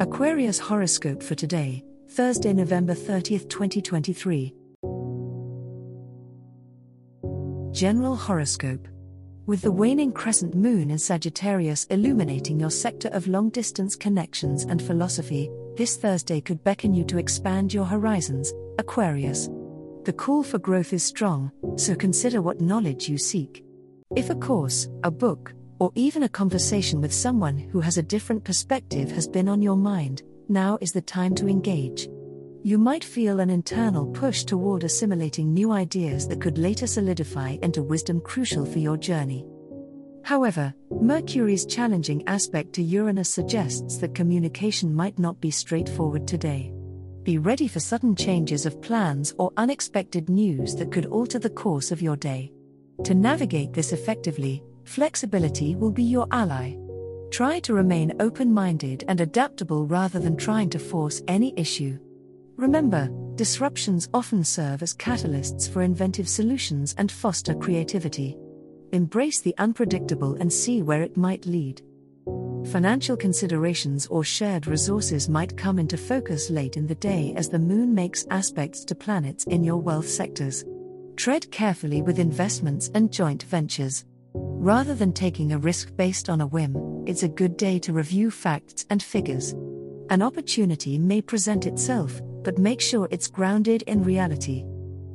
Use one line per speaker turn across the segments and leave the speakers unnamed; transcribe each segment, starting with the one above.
Aquarius horoscope for today, Thursday, November 30th, 2023. General horoscope. With the waning crescent moon in Sagittarius illuminating your sector of long distance connections and philosophy, this Thursday could beckon you to expand your horizons, Aquarius. The call for growth is strong, so consider what knowledge you seek. If a course, a book, or even a conversation with someone who has a different perspective has been on your mind, now is the time to engage. You might feel an internal push toward assimilating new ideas that could later solidify into wisdom crucial for your journey. However, Mercury's challenging aspect to Uranus suggests that communication might not be straightforward today. Be ready for sudden changes of plans or unexpected news that could alter the course of your day. To navigate this effectively, Flexibility will be your ally. Try to remain open minded and adaptable rather than trying to force any issue. Remember, disruptions often serve as catalysts for inventive solutions and foster creativity. Embrace the unpredictable and see where it might lead. Financial considerations or shared resources might come into focus late in the day as the moon makes aspects to planets in your wealth sectors. Tread carefully with investments and joint ventures. Rather than taking a risk based on a whim, it's a good day to review facts and figures. An opportunity may present itself, but make sure it's grounded in reality.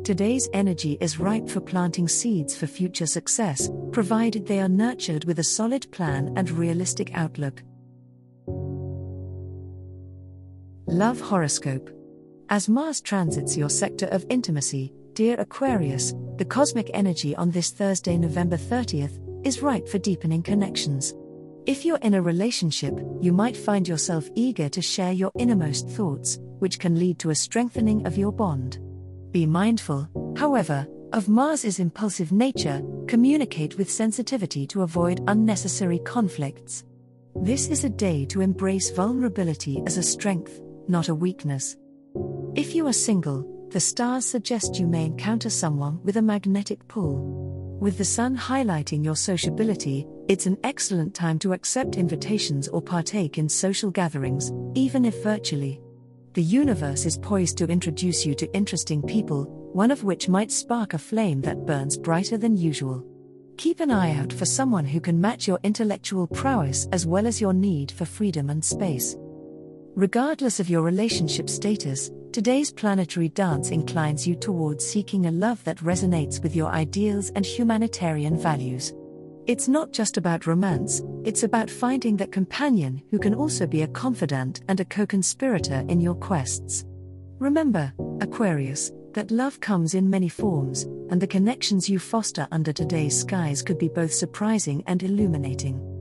Today's energy is ripe for planting seeds for future success, provided they are nurtured with a solid plan and realistic outlook. Love Horoscope As Mars transits your sector of intimacy, dear Aquarius, the cosmic energy on this Thursday, November 30th, is ripe for deepening connections. If you're in a relationship, you might find yourself eager to share your innermost thoughts, which can lead to a strengthening of your bond. Be mindful, however, of Mars's impulsive nature, communicate with sensitivity to avoid unnecessary conflicts. This is a day to embrace vulnerability as a strength, not a weakness. If you are single, the stars suggest you may encounter someone with a magnetic pull. With the sun highlighting your sociability, it's an excellent time to accept invitations or partake in social gatherings, even if virtually. The universe is poised to introduce you to interesting people, one of which might spark a flame that burns brighter than usual. Keep an eye out for someone who can match your intellectual prowess as well as your need for freedom and space. Regardless of your relationship status, today's planetary dance inclines you towards seeking a love that resonates with your ideals and humanitarian values. It's not just about romance, it's about finding that companion who can also be a confidant and a co conspirator in your quests. Remember, Aquarius, that love comes in many forms, and the connections you foster under today's skies could be both surprising and illuminating.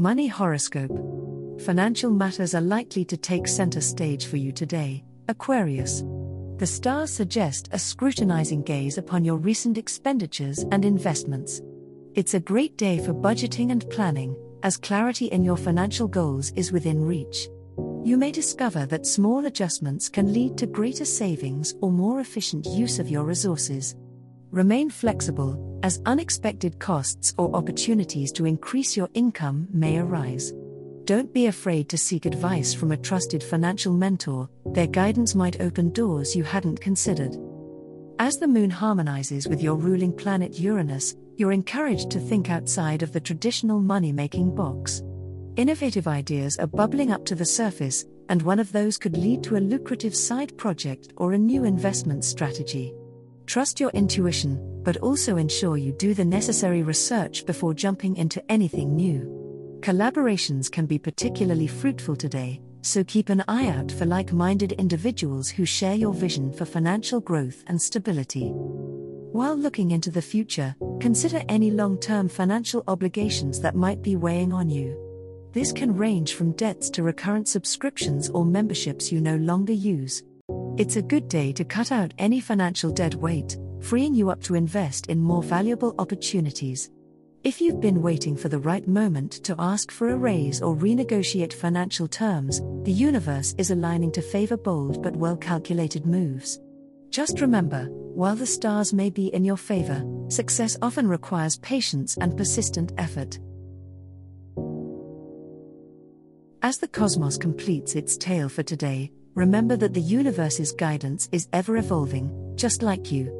Money Horoscope. Financial matters are likely to take center stage for you today, Aquarius. The stars suggest a scrutinizing gaze upon your recent expenditures and investments. It's a great day for budgeting and planning, as clarity in your financial goals is within reach. You may discover that small adjustments can lead to greater savings or more efficient use of your resources. Remain flexible, as unexpected costs or opportunities to increase your income may arise. Don't be afraid to seek advice from a trusted financial mentor, their guidance might open doors you hadn't considered. As the moon harmonizes with your ruling planet Uranus, you're encouraged to think outside of the traditional money making box. Innovative ideas are bubbling up to the surface, and one of those could lead to a lucrative side project or a new investment strategy. Trust your intuition, but also ensure you do the necessary research before jumping into anything new. Collaborations can be particularly fruitful today, so keep an eye out for like minded individuals who share your vision for financial growth and stability. While looking into the future, consider any long term financial obligations that might be weighing on you. This can range from debts to recurrent subscriptions or memberships you no longer use. It's a good day to cut out any financial dead weight, freeing you up to invest in more valuable opportunities. If you've been waiting for the right moment to ask for a raise or renegotiate financial terms, the universe is aligning to favor bold but well calculated moves. Just remember, while the stars may be in your favor, success often requires patience and persistent effort. As the cosmos completes its tale for today, remember that the universe's guidance is ever evolving, just like you.